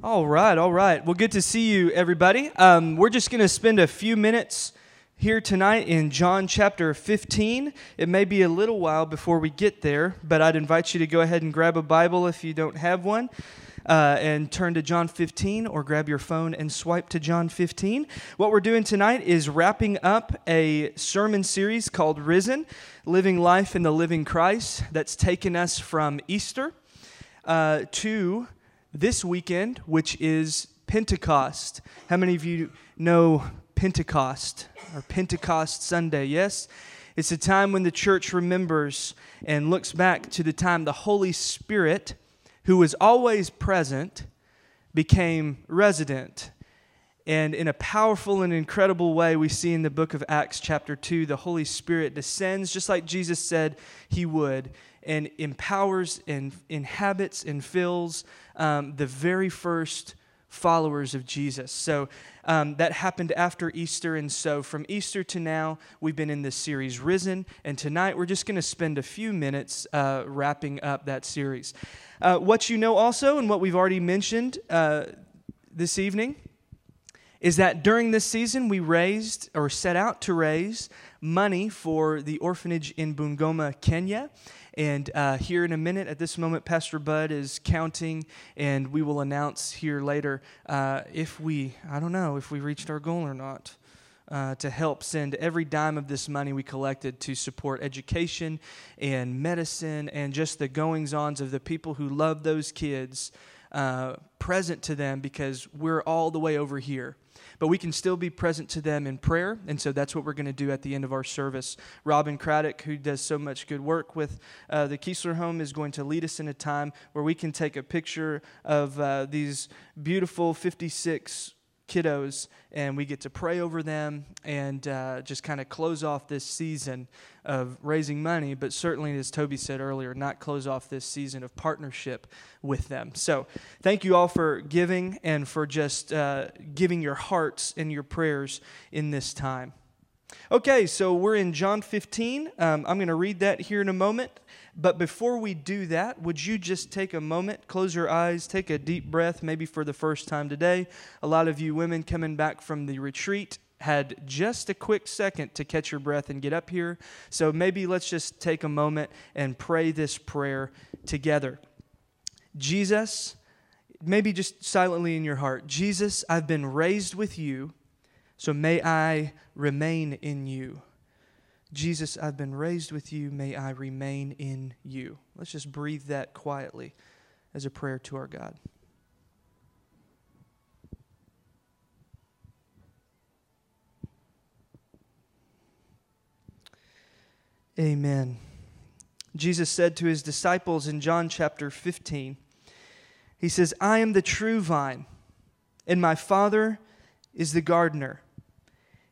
All right, all right. Well, good to see you, everybody. Um, we're just going to spend a few minutes here tonight in John chapter 15. It may be a little while before we get there, but I'd invite you to go ahead and grab a Bible if you don't have one. Uh, and turn to John 15 or grab your phone and swipe to John 15. What we're doing tonight is wrapping up a sermon series called Risen Living Life in the Living Christ that's taken us from Easter uh, to this weekend, which is Pentecost. How many of you know Pentecost or Pentecost Sunday? Yes? It's a time when the church remembers and looks back to the time the Holy Spirit, who was always present, became resident. And in a powerful and incredible way, we see in the book of Acts, chapter 2, the Holy Spirit descends just like Jesus said he would and empowers and inhabits and fills um, the very first followers of Jesus. So um, that happened after Easter. And so from Easter to now, we've been in this series, Risen. And tonight, we're just going to spend a few minutes uh, wrapping up that series. Uh, what you know also, and what we've already mentioned uh, this evening, is that during this season, we raised or set out to raise money for the orphanage in Bungoma, Kenya. And uh, here in a minute, at this moment, Pastor Bud is counting, and we will announce here later uh, if we, I don't know, if we reached our goal or not. Uh, to help send every dime of this money we collected to support education and medicine and just the goings ons of the people who love those kids uh, present to them because we're all the way over here but we can still be present to them in prayer. And so that's what we're going to do at the end of our service. Robin Craddock, who does so much good work with uh, the Kiesler home, is going to lead us in a time where we can take a picture of uh, these beautiful 56 kiddos and we get to pray over them and uh, just kind of close off this season of raising money, but certainly, as Toby said earlier, not close off this season of partnership with them. So, thank you all for giving and for just uh, giving your hearts and your prayers in this time. Okay, so we're in John 15. Um, I'm going to read that here in a moment. But before we do that, would you just take a moment, close your eyes, take a deep breath, maybe for the first time today? A lot of you women coming back from the retreat had just a quick second to catch your breath and get up here. So maybe let's just take a moment and pray this prayer together. Jesus, maybe just silently in your heart, Jesus, I've been raised with you, so may I remain in you. Jesus, I've been raised with you. May I remain in you. Let's just breathe that quietly as a prayer to our God. Amen. Jesus said to his disciples in John chapter 15, He says, I am the true vine, and my Father is the gardener.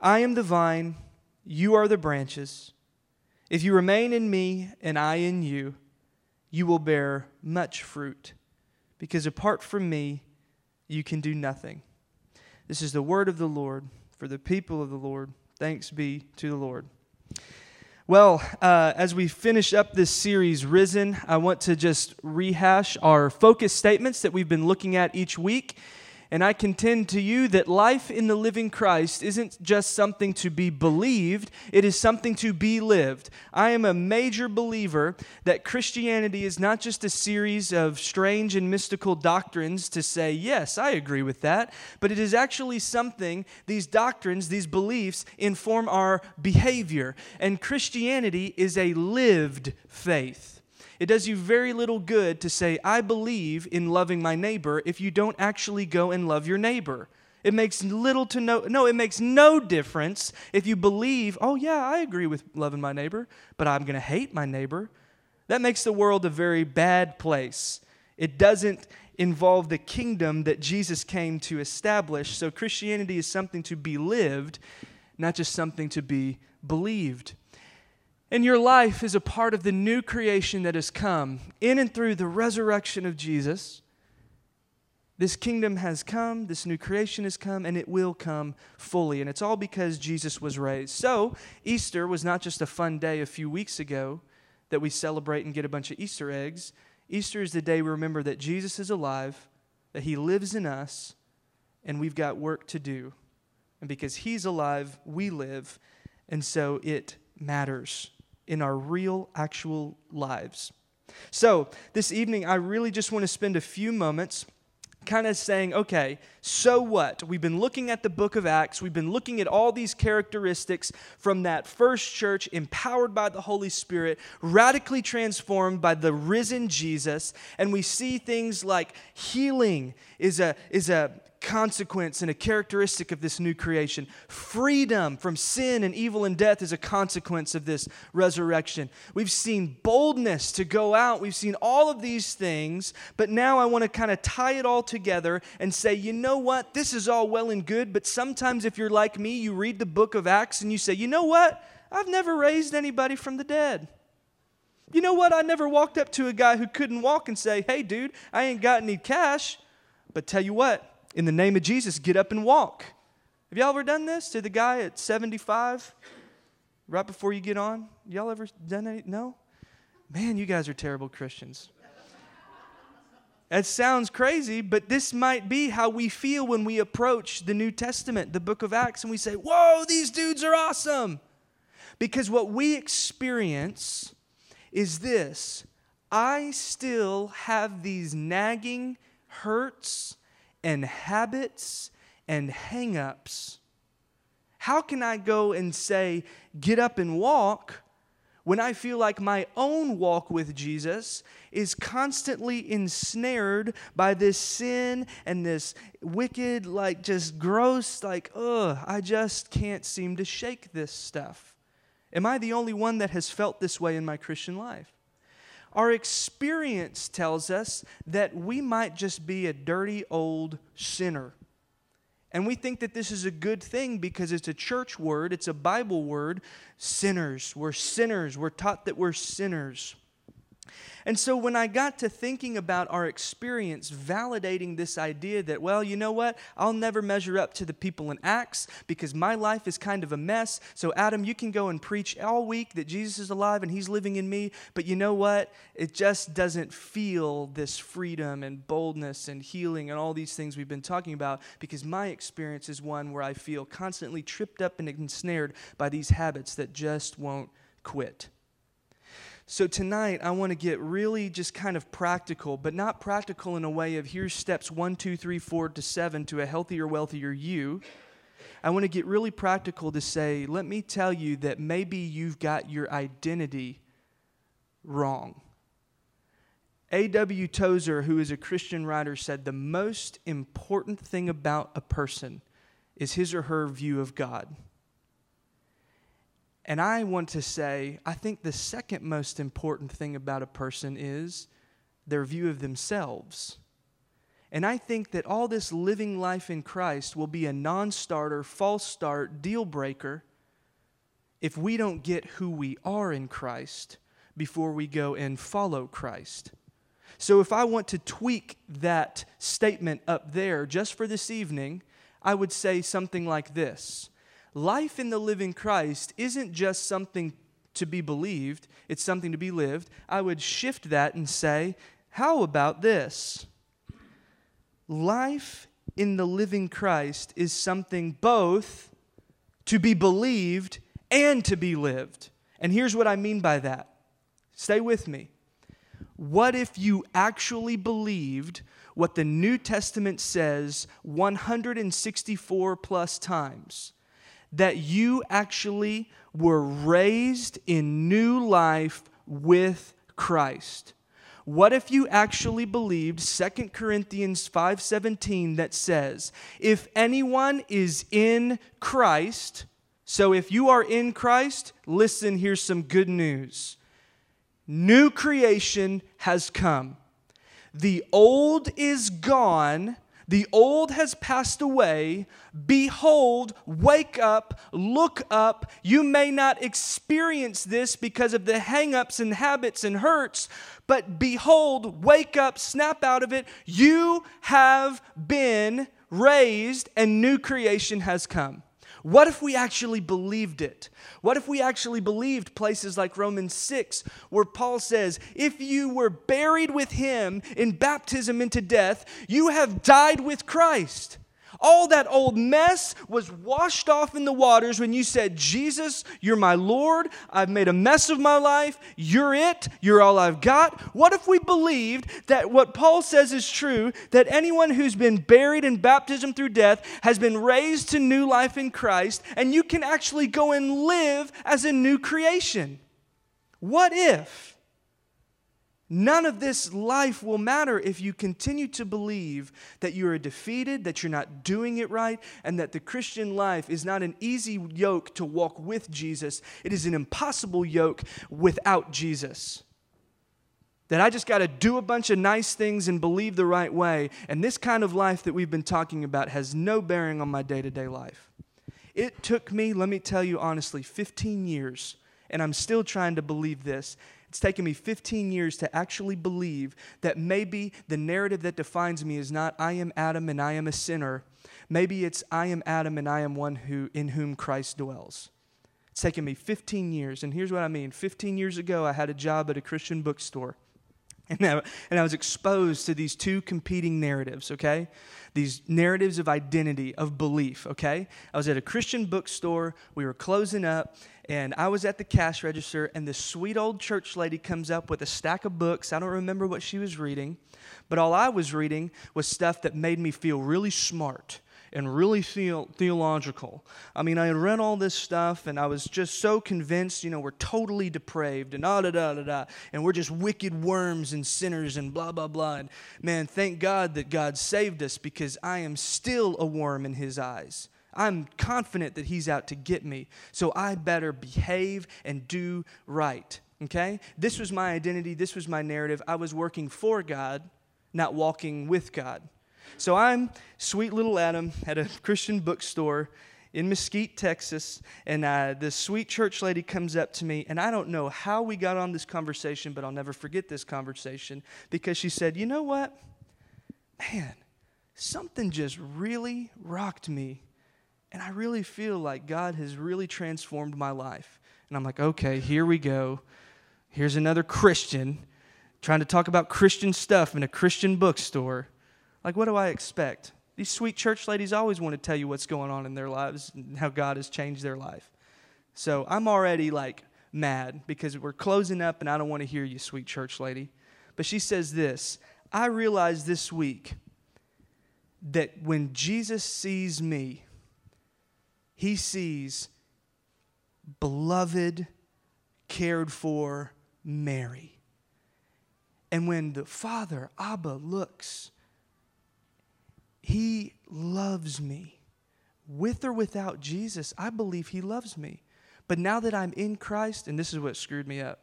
I am the vine, you are the branches. If you remain in me and I in you, you will bear much fruit, because apart from me, you can do nothing. This is the word of the Lord for the people of the Lord. Thanks be to the Lord. Well, uh, as we finish up this series, Risen, I want to just rehash our focus statements that we've been looking at each week. And I contend to you that life in the living Christ isn't just something to be believed, it is something to be lived. I am a major believer that Christianity is not just a series of strange and mystical doctrines to say, yes, I agree with that, but it is actually something, these doctrines, these beliefs inform our behavior. And Christianity is a lived faith. It does you very little good to say, I believe in loving my neighbor, if you don't actually go and love your neighbor. It makes little to no, no, it makes no difference if you believe, oh, yeah, I agree with loving my neighbor, but I'm going to hate my neighbor. That makes the world a very bad place. It doesn't, involve the kingdom that Jesus came to establish. So Christianity is something to be lived, not just something to be believed. And your life is a part of the new creation that has come in and through the resurrection of Jesus. This kingdom has come, this new creation has come, and it will come fully. And it's all because Jesus was raised. So, Easter was not just a fun day a few weeks ago that we celebrate and get a bunch of Easter eggs. Easter is the day we remember that Jesus is alive, that he lives in us, and we've got work to do. And because he's alive, we live, and so it matters in our real, actual lives. So, this evening, I really just want to spend a few moments kind of saying, okay, so what? We've been looking at the book of Acts. We've been looking at all these characteristics from that first church, empowered by the Holy Spirit, radically transformed by the risen Jesus. And we see things like healing is a, is a consequence and a characteristic of this new creation. Freedom from sin and evil and death is a consequence of this resurrection. We've seen boldness to go out. We've seen all of these things, but now I want to kind of tie it all together and say, you know what? This is all well and good, but sometimes if you're like me, you read the book of Acts and you say, you know what? I've never raised anybody from the dead. You know what? I never walked up to a guy who couldn't walk and say, hey, dude, I ain't got any cash. But tell you what, in the name of Jesus, get up and walk. Have y'all ever done this to the guy at 75 right before you get on? Y'all ever done any? No? Man, you guys are terrible Christians. That sounds crazy, but this might be how we feel when we approach the New Testament, the book of Acts, and we say, Whoa, these dudes are awesome. Because what we experience is this I still have these nagging hurts and habits and hangups. How can I go and say, get up and walk, when I feel like my own walk with Jesus is constantly ensnared by this sin and this wicked, like just gross, like, ugh, I just can't seem to shake this stuff? Am I the only one that has felt this way in my Christian life? Our experience tells us that we might just be a dirty old sinner. And we think that this is a good thing because it's a church word, it's a Bible word. Sinners. We're sinners. We're taught that we're sinners. And so when I got to thinking about our experience validating this idea that, well, you know what? I'll never measure up to the people in Acts because my life is kind of a mess. So, Adam, you can go and preach all week that Jesus is alive and he's living in me. But you know what? It just doesn't feel this freedom and boldness and healing and all these things we've been talking about because my experience is one where I feel constantly tripped up and ensnared by these habits that just won't quit. So tonight, I want to get really just kind of practical, but not practical in a way of here's steps one, two, three, four to seven to a healthier, wealthier you. I want to get really practical to say, let me tell you that maybe you've got your identity wrong. A.W. Tozer, who is a Christian writer, said the most important thing about a person is his or her view of God. And I want to say, I think the second most important thing about a person is their view of themselves. And I think that all this living life in Christ will be a non starter, false start, deal breaker if we don't get who we are in Christ before we go and follow Christ. So, if I want to tweak that statement up there just for this evening, I would say something like this life in the living Christ isn't just something to be believed, it's something to be lived. I would shift that and say, how about this? Life in the living Christ is something both to be believed and to be lived. And here's what I mean by that. Stay with me. What if you actually believed what the New Testament says 164 plus times? That you actually were raised in new life with Christ. What if you actually believed 2 Corinthians 5:17 that says, "If anyone is in Christ, so if you are in Christ, listen, here's some good news. New creation has come. The old is gone, the old has passed away. Behold, wake up, look up. You may not experience this because of the hangups and habits and hurts, but behold, wake up, snap out of it. You have been raised, and new creation has come. What if we actually believed it? What if we actually believed places like Romans 6, where Paul says, If you were buried with him in baptism into death, you have died with Christ. All that old mess was washed off in the waters when you said, Jesus, you're my Lord. I've made a mess of my life. You're it. You're all I've got. What if we believed that what Paul says is true that anyone who's been buried in baptism through death has been raised to new life in Christ and you can actually go and live as a new creation? What if? None of this life will matter if you continue to believe that you are defeated, that you're not doing it right, and that the Christian life is not an easy yoke to walk with Jesus. It is an impossible yoke without Jesus. That I just got to do a bunch of nice things and believe the right way. And this kind of life that we've been talking about has no bearing on my day to day life. It took me, let me tell you honestly, 15 years, and I'm still trying to believe this it's taken me 15 years to actually believe that maybe the narrative that defines me is not I am Adam and I am a sinner. Maybe it's I am Adam and I am one who in whom Christ dwells. It's taken me 15 years, and here's what I mean. 15 years ago, I had a job at a Christian bookstore. And I, and I was exposed to these two competing narratives, okay? These narratives of identity, of belief, okay? I was at a Christian bookstore. We were closing up, and I was at the cash register, and this sweet old church lady comes up with a stack of books. I don't remember what she was reading, but all I was reading was stuff that made me feel really smart and really theo- theological. I mean, I had read all this stuff and I was just so convinced, you know, we're totally depraved and da da da da, and we're just wicked worms and sinners and blah blah blah. And man, thank God that God saved us because I am still a worm in His eyes. I'm confident that he's out to get me. So I better behave and do right. Okay? This was my identity. This was my narrative. I was working for God, not walking with God. So I'm sweet little Adam at a Christian bookstore in Mesquite, Texas, and uh, this sweet church lady comes up to me, and I don't know how we got on this conversation, but I'll never forget this conversation because she said, You know what? Man, something just really rocked me and I really feel like God has really transformed my life. And I'm like, okay, here we go. Here's another Christian trying to talk about Christian stuff in a Christian bookstore. Like, what do I expect? These sweet church ladies always want to tell you what's going on in their lives and how God has changed their life. So I'm already like mad because we're closing up and I don't want to hear you, sweet church lady. But she says this I realized this week that when Jesus sees me, he sees beloved, cared for Mary. And when the Father, Abba, looks, He loves me. With or without Jesus, I believe He loves me. But now that I'm in Christ, and this is what screwed me up,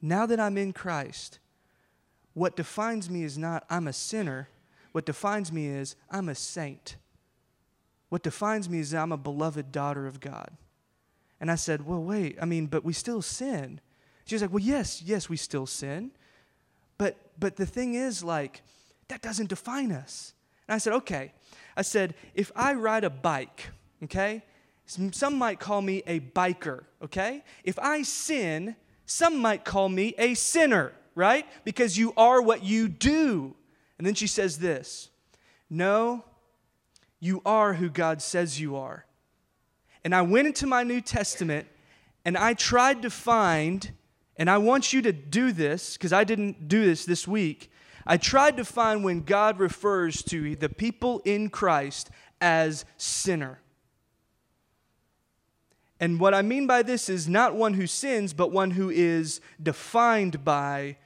now that I'm in Christ, what defines me is not I'm a sinner. What defines me is I'm a saint. What defines me is I'm a beloved daughter of God. And I said, Well, wait, I mean, but we still sin. She was like, Well, yes, yes, we still sin. But but the thing is, like, that doesn't define us. And I said, Okay. I said, if I ride a bike, okay, some might call me a biker, okay? If I sin, some might call me a sinner, right? Because you are what you do. And then she says this No, you are who God says you are. And I went into my New Testament and I tried to find, and I want you to do this because I didn't do this this week. I tried to find when God refers to the people in Christ as sinner. And what I mean by this is not one who sins, but one who is defined by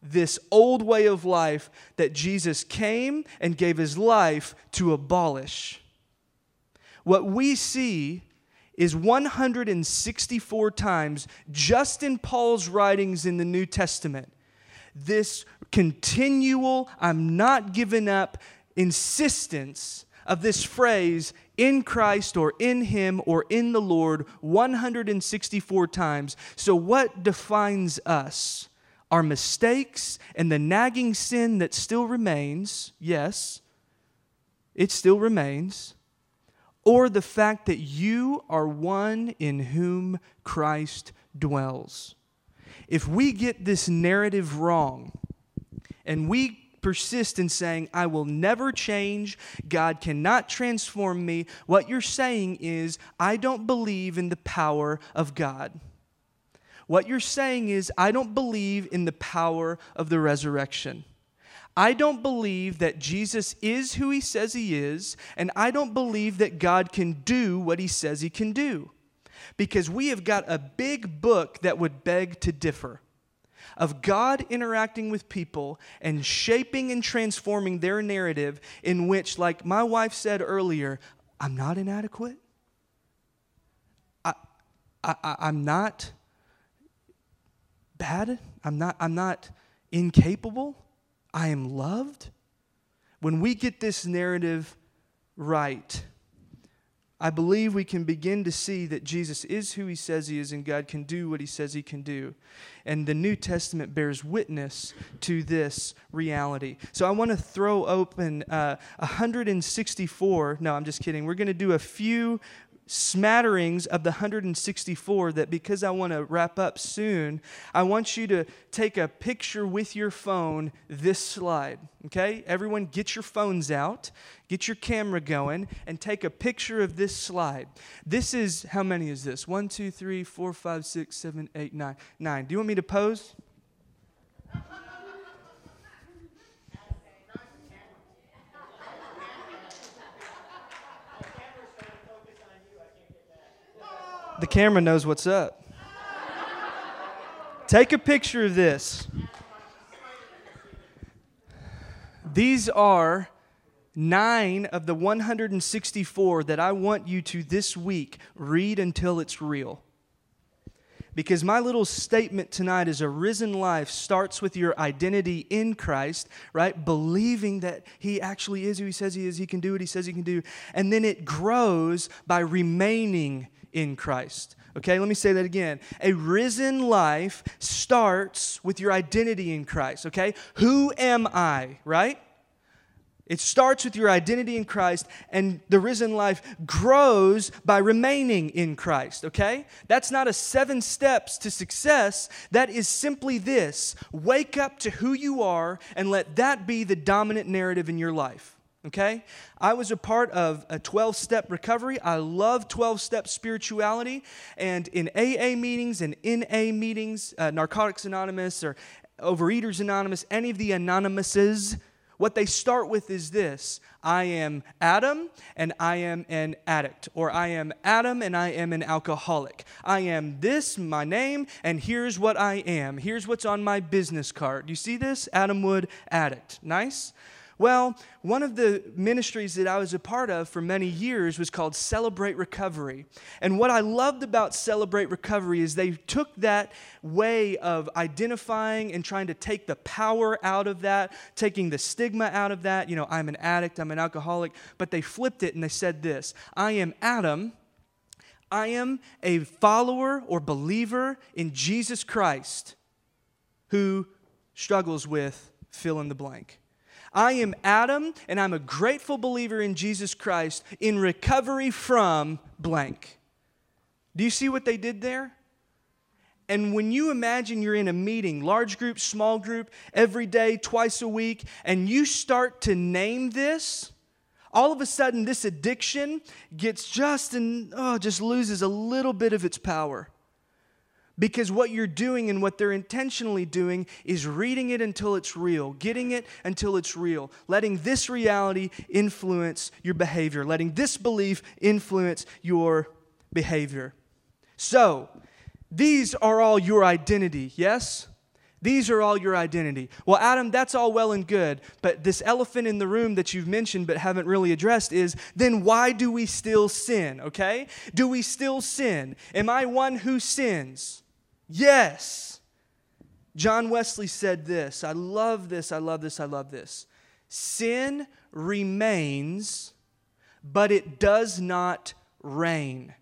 this old way of life that Jesus came and gave his life to abolish. What we see is 164 times just in Paul's writings in the New Testament this continual, I'm not giving up insistence of this phrase in Christ or in Him or in the Lord 164 times. So, what defines us? Our mistakes and the nagging sin that still remains, yes, it still remains, or the fact that you are one in whom Christ dwells. If we get this narrative wrong and we persist in saying, I will never change, God cannot transform me, what you're saying is, I don't believe in the power of God. What you're saying is, I don't believe in the power of the resurrection. I don't believe that Jesus is who he says he is, and I don't believe that God can do what he says he can do. Because we have got a big book that would beg to differ of God interacting with people and shaping and transforming their narrative, in which, like my wife said earlier, I'm not inadequate. I, I, I'm not bad. I'm not, I'm not incapable. I am loved. When we get this narrative right, I believe we can begin to see that Jesus is who he says he is and God can do what he says he can do. And the New Testament bears witness to this reality. So I want to throw open uh, 164. No, I'm just kidding. We're going to do a few smatterings of the 164 that because I want to wrap up soon, I want you to take a picture with your phone this slide. Okay? Everyone, get your phones out, get your camera going, and take a picture of this slide. This is how many is this? One, two, three, four, five, six, seven, eight, nine. Nine. Do you want me to pose? The camera knows what's up. Take a picture of this. These are nine of the 164 that I want you to this week read until it's real. Because my little statement tonight is a risen life starts with your identity in Christ, right? Believing that He actually is who He says He is, He can do what He says He can do. And then it grows by remaining in Christ. Okay, let me say that again. A risen life starts with your identity in Christ. Okay, who am I, right? It starts with your identity in Christ, and the risen life grows by remaining in Christ, okay? That's not a seven steps to success. That is simply this wake up to who you are and let that be the dominant narrative in your life okay? I was a part of a 12 step recovery. I love 12 step spirituality. And in AA meetings and NA meetings, uh, Narcotics Anonymous or Overeaters Anonymous, any of the anonymouses, what they start with is this I am Adam and I am an addict, or I am Adam and I am an alcoholic. I am this, my name, and here's what I am. Here's what's on my business card. You see this? Adam Wood, addict. Nice? Well, one of the ministries that I was a part of for many years was called Celebrate Recovery. And what I loved about Celebrate Recovery is they took that way of identifying and trying to take the power out of that, taking the stigma out of that. You know, I'm an addict, I'm an alcoholic, but they flipped it and they said this I am Adam. I am a follower or believer in Jesus Christ who struggles with fill in the blank. I am Adam, and I'm a grateful believer in Jesus Christ in recovery from blank. Do you see what they did there? And when you imagine you're in a meeting, large group, small group, every day, twice a week, and you start to name this, all of a sudden this addiction gets just and oh, just loses a little bit of its power. Because what you're doing and what they're intentionally doing is reading it until it's real, getting it until it's real, letting this reality influence your behavior, letting this belief influence your behavior. So, these are all your identity, yes? These are all your identity. Well, Adam, that's all well and good, but this elephant in the room that you've mentioned but haven't really addressed is then why do we still sin, okay? Do we still sin? Am I one who sins? Yes. John Wesley said this. I love this, I love this, I love this. Sin remains, but it does not reign.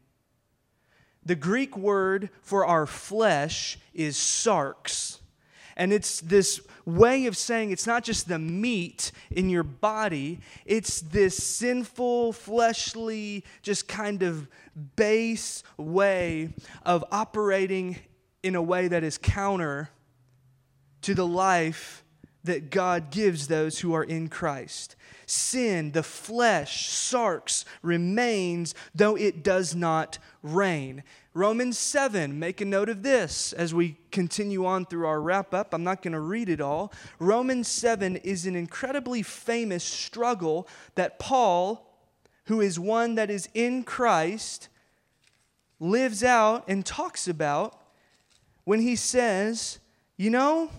The Greek word for our flesh is sarx. And it's this way of saying it's not just the meat in your body, it's this sinful, fleshly, just kind of base way of operating in a way that is counter to the life that God gives those who are in Christ. Sin, the flesh, sarx, remains, though it does not reign. Romans 7, make a note of this as we continue on through our wrap up. I'm not going to read it all. Romans 7 is an incredibly famous struggle that Paul, who is one that is in Christ, lives out and talks about when he says, You know,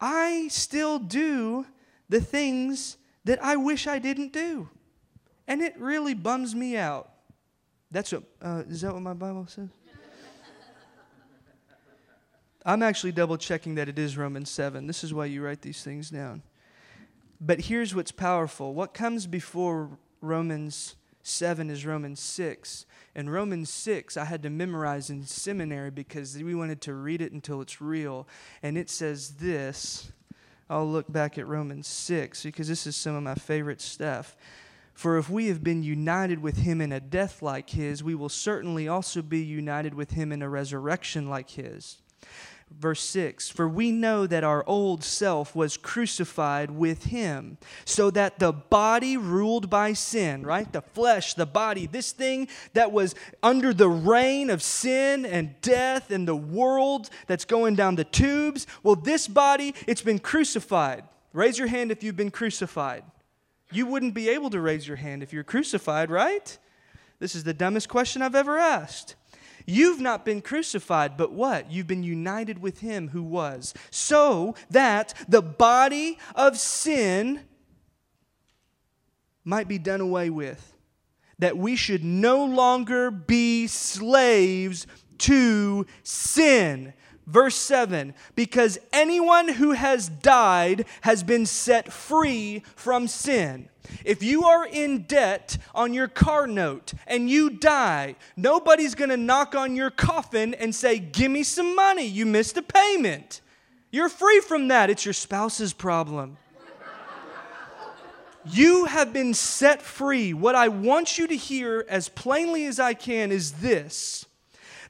I still do the things that I wish I didn't do. And it really bums me out. That's what, uh, is that what my Bible says? I'm actually double checking that it is Romans 7. This is why you write these things down. But here's what's powerful what comes before Romans 7 is Romans 6. And Romans 6, I had to memorize in seminary because we wanted to read it until it's real. And it says this. I'll look back at Romans 6 because this is some of my favorite stuff. For if we have been united with him in a death like his, we will certainly also be united with him in a resurrection like his. Verse 6 For we know that our old self was crucified with him, so that the body ruled by sin, right? The flesh, the body, this thing that was under the reign of sin and death and the world that's going down the tubes. Well, this body, it's been crucified. Raise your hand if you've been crucified. You wouldn't be able to raise your hand if you're crucified, right? This is the dumbest question I've ever asked. You've not been crucified, but what? You've been united with him who was, so that the body of sin might be done away with. That we should no longer be slaves to sin. Verse 7 Because anyone who has died has been set free from sin. If you are in debt on your car note and you die, nobody's going to knock on your coffin and say, Give me some money. You missed a payment. You're free from that. It's your spouse's problem. You have been set free. What I want you to hear as plainly as I can is this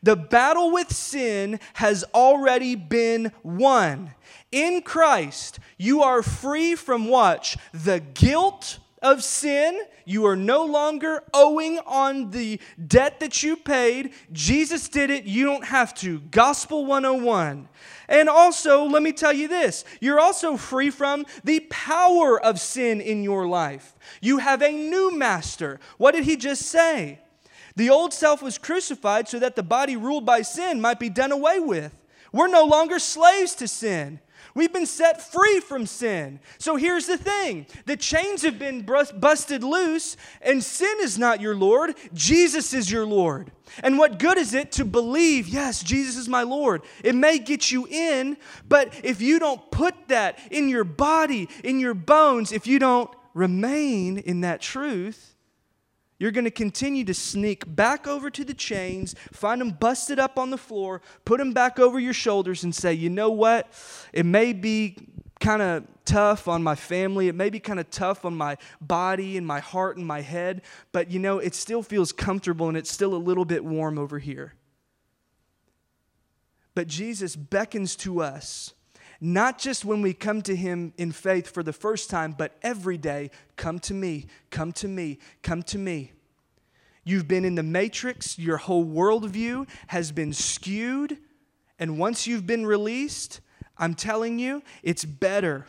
the battle with sin has already been won. In Christ, you are free from watch the guilt of sin. You are no longer owing on the debt that you paid. Jesus did it. You don't have to. Gospel 101. And also, let me tell you this you're also free from the power of sin in your life. You have a new master. What did he just say? The old self was crucified so that the body ruled by sin might be done away with. We're no longer slaves to sin. We've been set free from sin. So here's the thing the chains have been busted loose, and sin is not your Lord. Jesus is your Lord. And what good is it to believe, yes, Jesus is my Lord? It may get you in, but if you don't put that in your body, in your bones, if you don't remain in that truth, you're going to continue to sneak back over to the chains, find them busted up on the floor, put them back over your shoulders, and say, you know what? It may be kind of tough on my family. It may be kind of tough on my body and my heart and my head, but you know, it still feels comfortable and it's still a little bit warm over here. But Jesus beckons to us not just when we come to Him in faith for the first time, but every day come to me, come to me, come to me. You've been in the matrix, your whole worldview has been skewed, and once you've been released, I'm telling you, it's better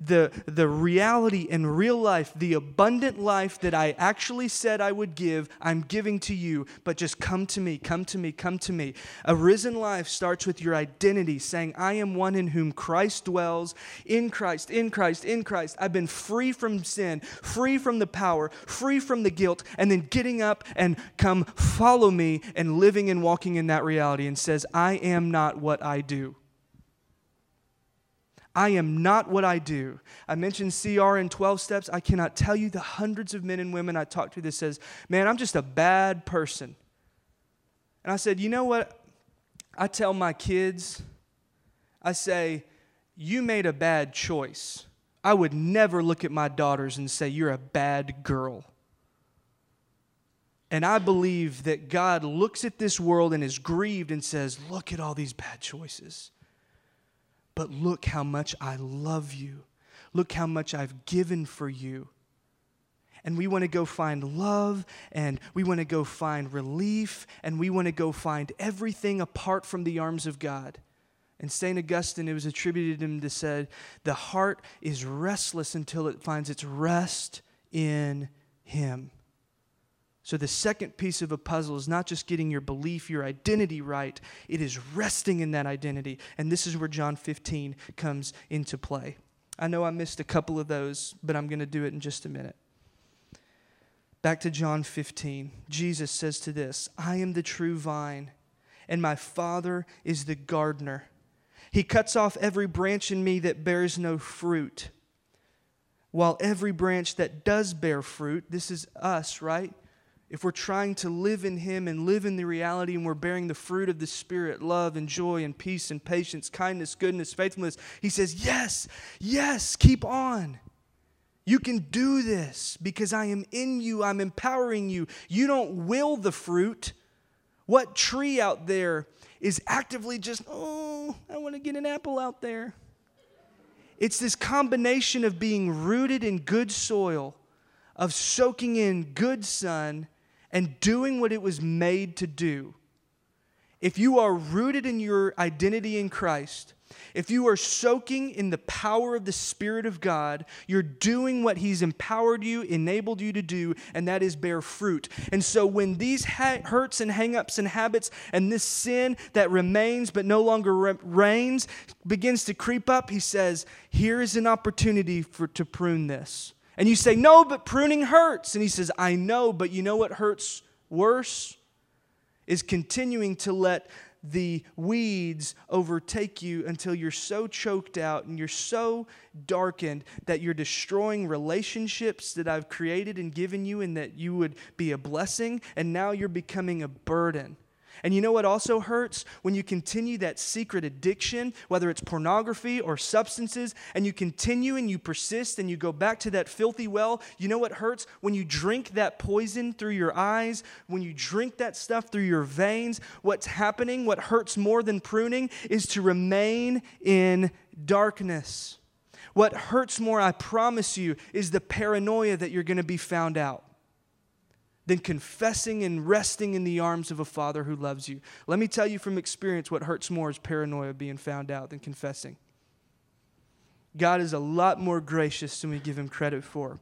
the, the reality in real life, the abundant life that I actually said I would give, I'm giving to you. But just come to me, come to me, come to me. A risen life starts with your identity, saying, I am one in whom Christ dwells, in Christ, in Christ, in Christ. I've been free from sin, free from the power, free from the guilt, and then getting up and come follow me and living and walking in that reality and says, I am not what I do. I am not what I do. I mentioned CR in 12 steps. I cannot tell you the hundreds of men and women I talk to that says, "Man, I'm just a bad person." And I said, "You know what? I tell my kids, I say, "You made a bad choice." I would never look at my daughters and say, "You're a bad girl." And I believe that God looks at this world and is grieved and says, Look at all these bad choices. But look how much I love you. Look how much I've given for you. And we want to go find love and we want to go find relief and we want to go find everything apart from the arms of God. And St. Augustine, it was attributed to him to said, the heart is restless until it finds its rest in him. So, the second piece of a puzzle is not just getting your belief, your identity right, it is resting in that identity. And this is where John 15 comes into play. I know I missed a couple of those, but I'm going to do it in just a minute. Back to John 15. Jesus says to this I am the true vine, and my Father is the gardener. He cuts off every branch in me that bears no fruit, while every branch that does bear fruit, this is us, right? If we're trying to live in Him and live in the reality and we're bearing the fruit of the Spirit love and joy and peace and patience, kindness, goodness, faithfulness He says, Yes, yes, keep on. You can do this because I am in you, I'm empowering you. You don't will the fruit. What tree out there is actively just, oh, I want to get an apple out there? It's this combination of being rooted in good soil, of soaking in good sun and doing what it was made to do, if you are rooted in your identity in Christ, if you are soaking in the power of the Spirit of God, you're doing what He's empowered you, enabled you to do, and that is bear fruit. And so when these ha- hurts and hangups and habits and this sin that remains but no longer re- reigns begins to creep up, He says, Here is an opportunity for, to prune this. And you say, No, but pruning hurts. And he says, I know, but you know what hurts worse? Is continuing to let the weeds overtake you until you're so choked out and you're so darkened that you're destroying relationships that I've created and given you and that you would be a blessing. And now you're becoming a burden. And you know what also hurts? When you continue that secret addiction, whether it's pornography or substances, and you continue and you persist and you go back to that filthy well, you know what hurts? When you drink that poison through your eyes, when you drink that stuff through your veins, what's happening, what hurts more than pruning, is to remain in darkness. What hurts more, I promise you, is the paranoia that you're going to be found out than confessing and resting in the arms of a father who loves you. Let me tell you from experience what hurts more is paranoia being found out than confessing. God is a lot more gracious than we give him credit for,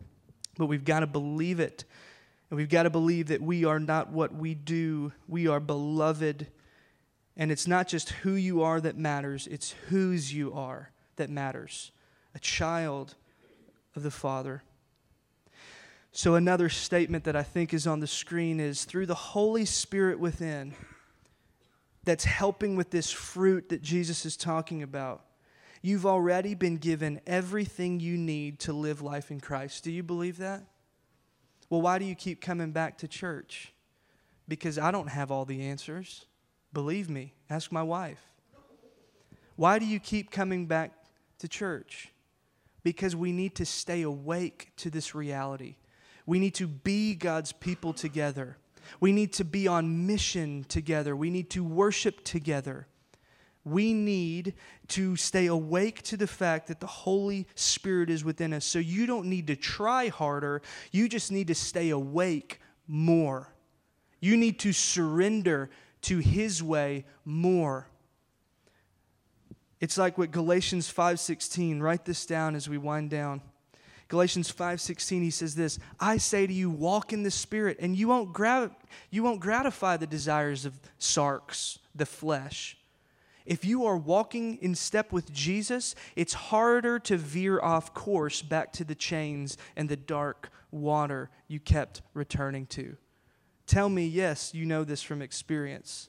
but we've got to believe it. And we've got to believe that we are not what we do, we are beloved. And it's not just who you are that matters, it's whose you are that matters. A child of the Father. So, another statement that I think is on the screen is through the Holy Spirit within that's helping with this fruit that Jesus is talking about. You've already been given everything you need to live life in Christ. Do you believe that? Well, why do you keep coming back to church? Because I don't have all the answers. Believe me, ask my wife. Why do you keep coming back to church? Because we need to stay awake to this reality we need to be God's people together. We need to be on mission together. We need to worship together. We need to stay awake to the fact that the Holy Spirit is within us. So you don't need to try harder, you just need to stay awake more. You need to surrender to His way more. It's like what Galatians 5:16, write this down as we wind down. Galatians 5:16 he says this, I say to you walk in the spirit and you won't gra- you won't gratify the desires of sarx, the flesh. If you are walking in step with Jesus, it's harder to veer off course back to the chains and the dark water you kept returning to. Tell me, yes, you know this from experience.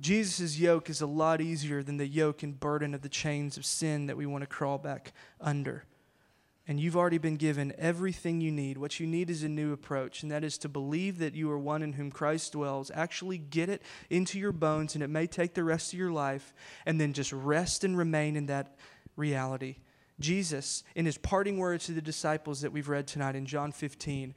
Jesus' yoke is a lot easier than the yoke and burden of the chains of sin that we want to crawl back under. And you've already been given everything you need. What you need is a new approach, and that is to believe that you are one in whom Christ dwells. Actually, get it into your bones, and it may take the rest of your life, and then just rest and remain in that reality. Jesus, in his parting words to the disciples that we've read tonight in John 15,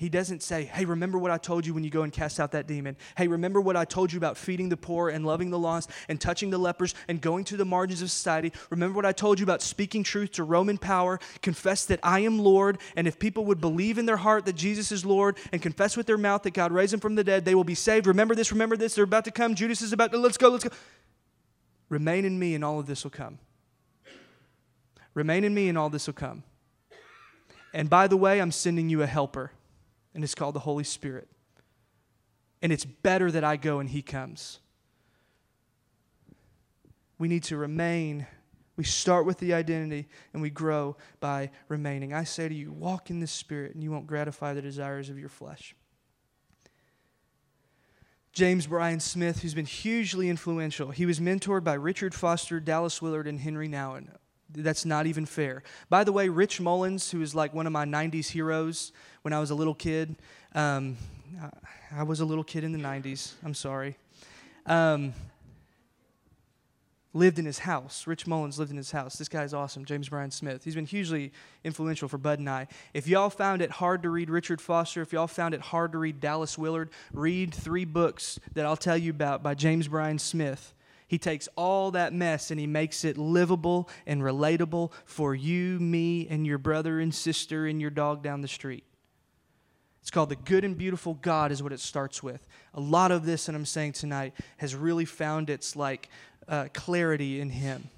he doesn't say, Hey, remember what I told you when you go and cast out that demon. Hey, remember what I told you about feeding the poor and loving the lost and touching the lepers and going to the margins of society. Remember what I told you about speaking truth to Roman power. Confess that I am Lord. And if people would believe in their heart that Jesus is Lord and confess with their mouth that God raised him from the dead, they will be saved. Remember this, remember this. They're about to come. Judas is about to, let's go, let's go. Remain in me, and all of this will come. Remain in me, and all this will come. And by the way, I'm sending you a helper and it's called the Holy Spirit. And it's better that I go and He comes. We need to remain. We start with the identity and we grow by remaining. I say to you, walk in the Spirit and you won't gratify the desires of your flesh. James Bryan Smith, who's been hugely influential, he was mentored by Richard Foster, Dallas Willard, and Henri Nouwen. That's not even fair. By the way, Rich Mullins, who is like one of my 90s heroes when I was a little kid, um, I was a little kid in the 90s, I'm sorry, um, lived in his house. Rich Mullins lived in his house. This guy's awesome, James Bryan Smith. He's been hugely influential for Bud and I. If y'all found it hard to read Richard Foster, if y'all found it hard to read Dallas Willard, read three books that I'll tell you about by James Bryan Smith. He takes all that mess and he makes it livable and relatable for you, me, and your brother and sister and your dog down the street. It's called The Good and Beautiful God, is what it starts with. A lot of this that I'm saying tonight has really found its like uh, clarity in Him.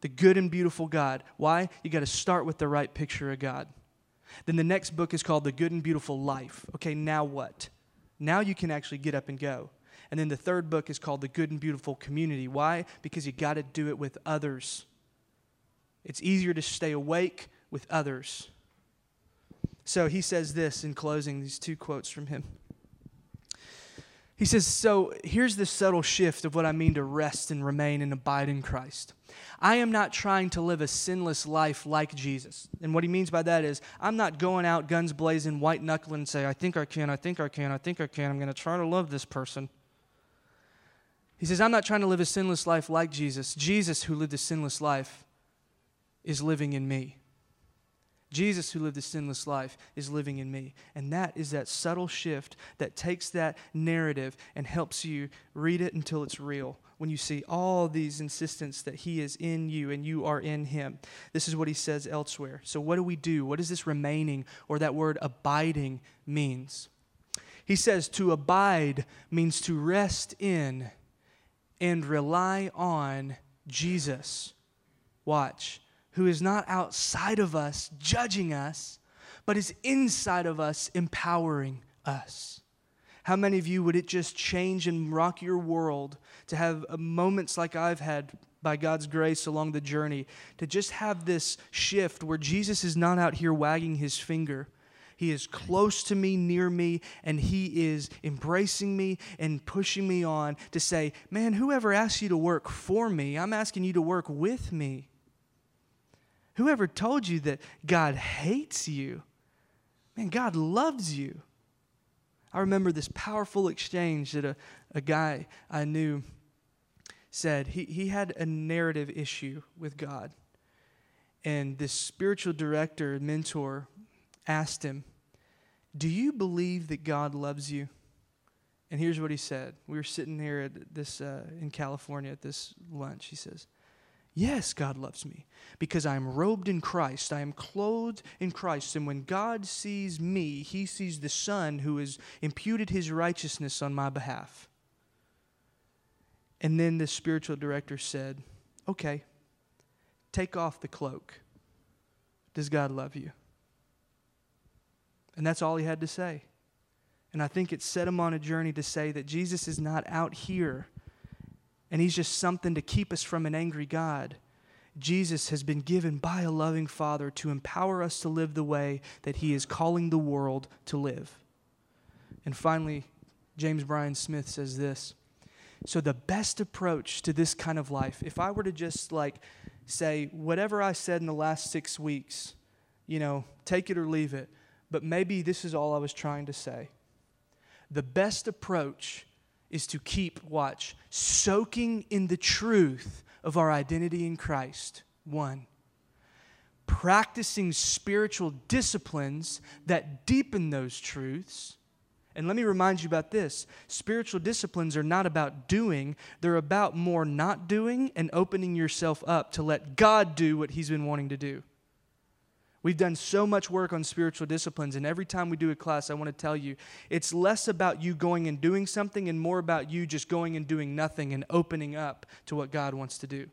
The good and beautiful God. Why? You got to start with the right picture of God. Then the next book is called The Good and Beautiful Life. Okay, now what? Now you can actually get up and go. And then the third book is called The Good and Beautiful Community. Why? Because you got to do it with others. It's easier to stay awake with others. So he says this in closing, these two quotes from him. He says, So here's the subtle shift of what I mean to rest and remain and abide in Christ. I am not trying to live a sinless life like Jesus. And what he means by that is, I'm not going out guns blazing, white knuckling, and say, I think I can, I think I can, I think I can. I'm going to try to love this person. He says, I'm not trying to live a sinless life like Jesus. Jesus, who lived a sinless life, is living in me. Jesus, who lived a sinless life, is living in me. And that is that subtle shift that takes that narrative and helps you read it until it's real. When you see all these insistence that He is in you and you are in Him. This is what He says elsewhere. So, what do we do? What does this remaining or that word abiding means? He says to abide means to rest in and rely on Jesus. Watch, who is not outside of us judging us, but is inside of us empowering us. How many of you would it just change and rock your world to have uh, moments like I've had by God's grace along the journey, to just have this shift where Jesus is not out here wagging his finger, he is close to me, near me, and He is embracing me and pushing me on to say, Man, whoever asked you to work for me, I'm asking you to work with me. Whoever told you that God hates you? Man, God loves you. I remember this powerful exchange that a, a guy I knew said. He, he had a narrative issue with God. And this spiritual director, mentor, asked him, Do you believe that God loves you? And here's what he said. We were sitting here at this uh, in California at this lunch. He says, Yes, God loves me because I am robed in Christ. I am clothed in Christ. And when God sees me, he sees the Son who has imputed his righteousness on my behalf. And then the spiritual director said, Okay, take off the cloak. Does God love you? And that's all he had to say. And I think it set him on a journey to say that Jesus is not out here and he's just something to keep us from an angry God. Jesus has been given by a loving Father to empower us to live the way that he is calling the world to live. And finally, James Bryan Smith says this So, the best approach to this kind of life, if I were to just like say, whatever I said in the last six weeks, you know, take it or leave it, but maybe this is all I was trying to say. The best approach is to keep, watch, soaking in the truth of our identity in Christ. One, practicing spiritual disciplines that deepen those truths. And let me remind you about this spiritual disciplines are not about doing, they're about more not doing and opening yourself up to let God do what He's been wanting to do. We've done so much work on spiritual disciplines, and every time we do a class, I want to tell you it's less about you going and doing something and more about you just going and doing nothing and opening up to what God wants to do.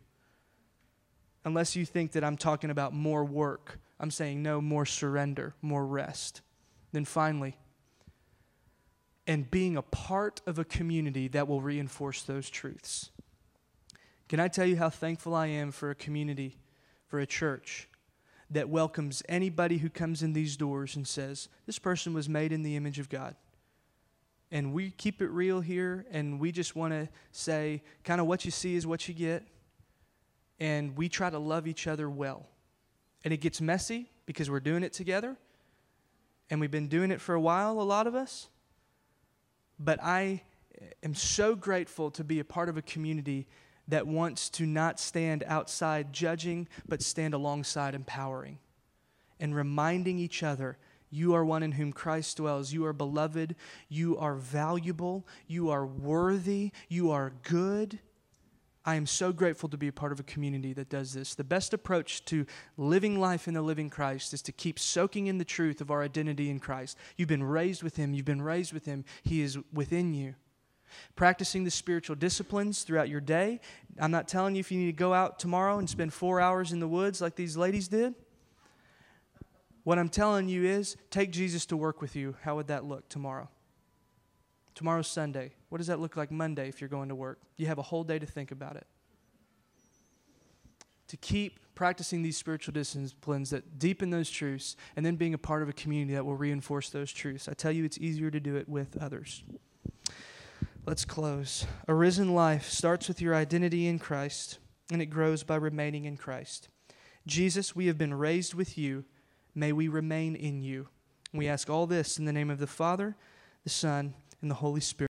Unless you think that I'm talking about more work, I'm saying no, more surrender, more rest. Then finally, and being a part of a community that will reinforce those truths. Can I tell you how thankful I am for a community, for a church? That welcomes anybody who comes in these doors and says, This person was made in the image of God. And we keep it real here, and we just want to say, kind of what you see is what you get. And we try to love each other well. And it gets messy because we're doing it together. And we've been doing it for a while, a lot of us. But I am so grateful to be a part of a community that wants to not stand outside judging, but stand alongside empowering and reminding each other you are one in whom Christ dwells. You are beloved. You are valuable. You are worthy. You are good. I am so grateful to be a part of a community that does this. The best approach to living life in the living Christ is to keep soaking in the truth of our identity in Christ. You've been raised with Him. You've been raised with Him. He is within you. Practicing the spiritual disciplines throughout your day. I'm not telling you if you need to go out tomorrow and spend four hours in the woods like these ladies did. What I'm telling you is take Jesus to work with you. How would that look tomorrow? Tomorrow's Sunday. What does that look like Monday if you're going to work? You have a whole day to think about it. To keep practicing these spiritual disciplines that deepen those truths and then being a part of a community that will reinforce those truths. I tell you, it's easier to do it with others. Let's close. A risen life starts with your identity in Christ, and it grows by remaining in Christ. Jesus, we have been raised with you. May we remain in you. We ask all this in the name of the Father, the Son, and the Holy Spirit.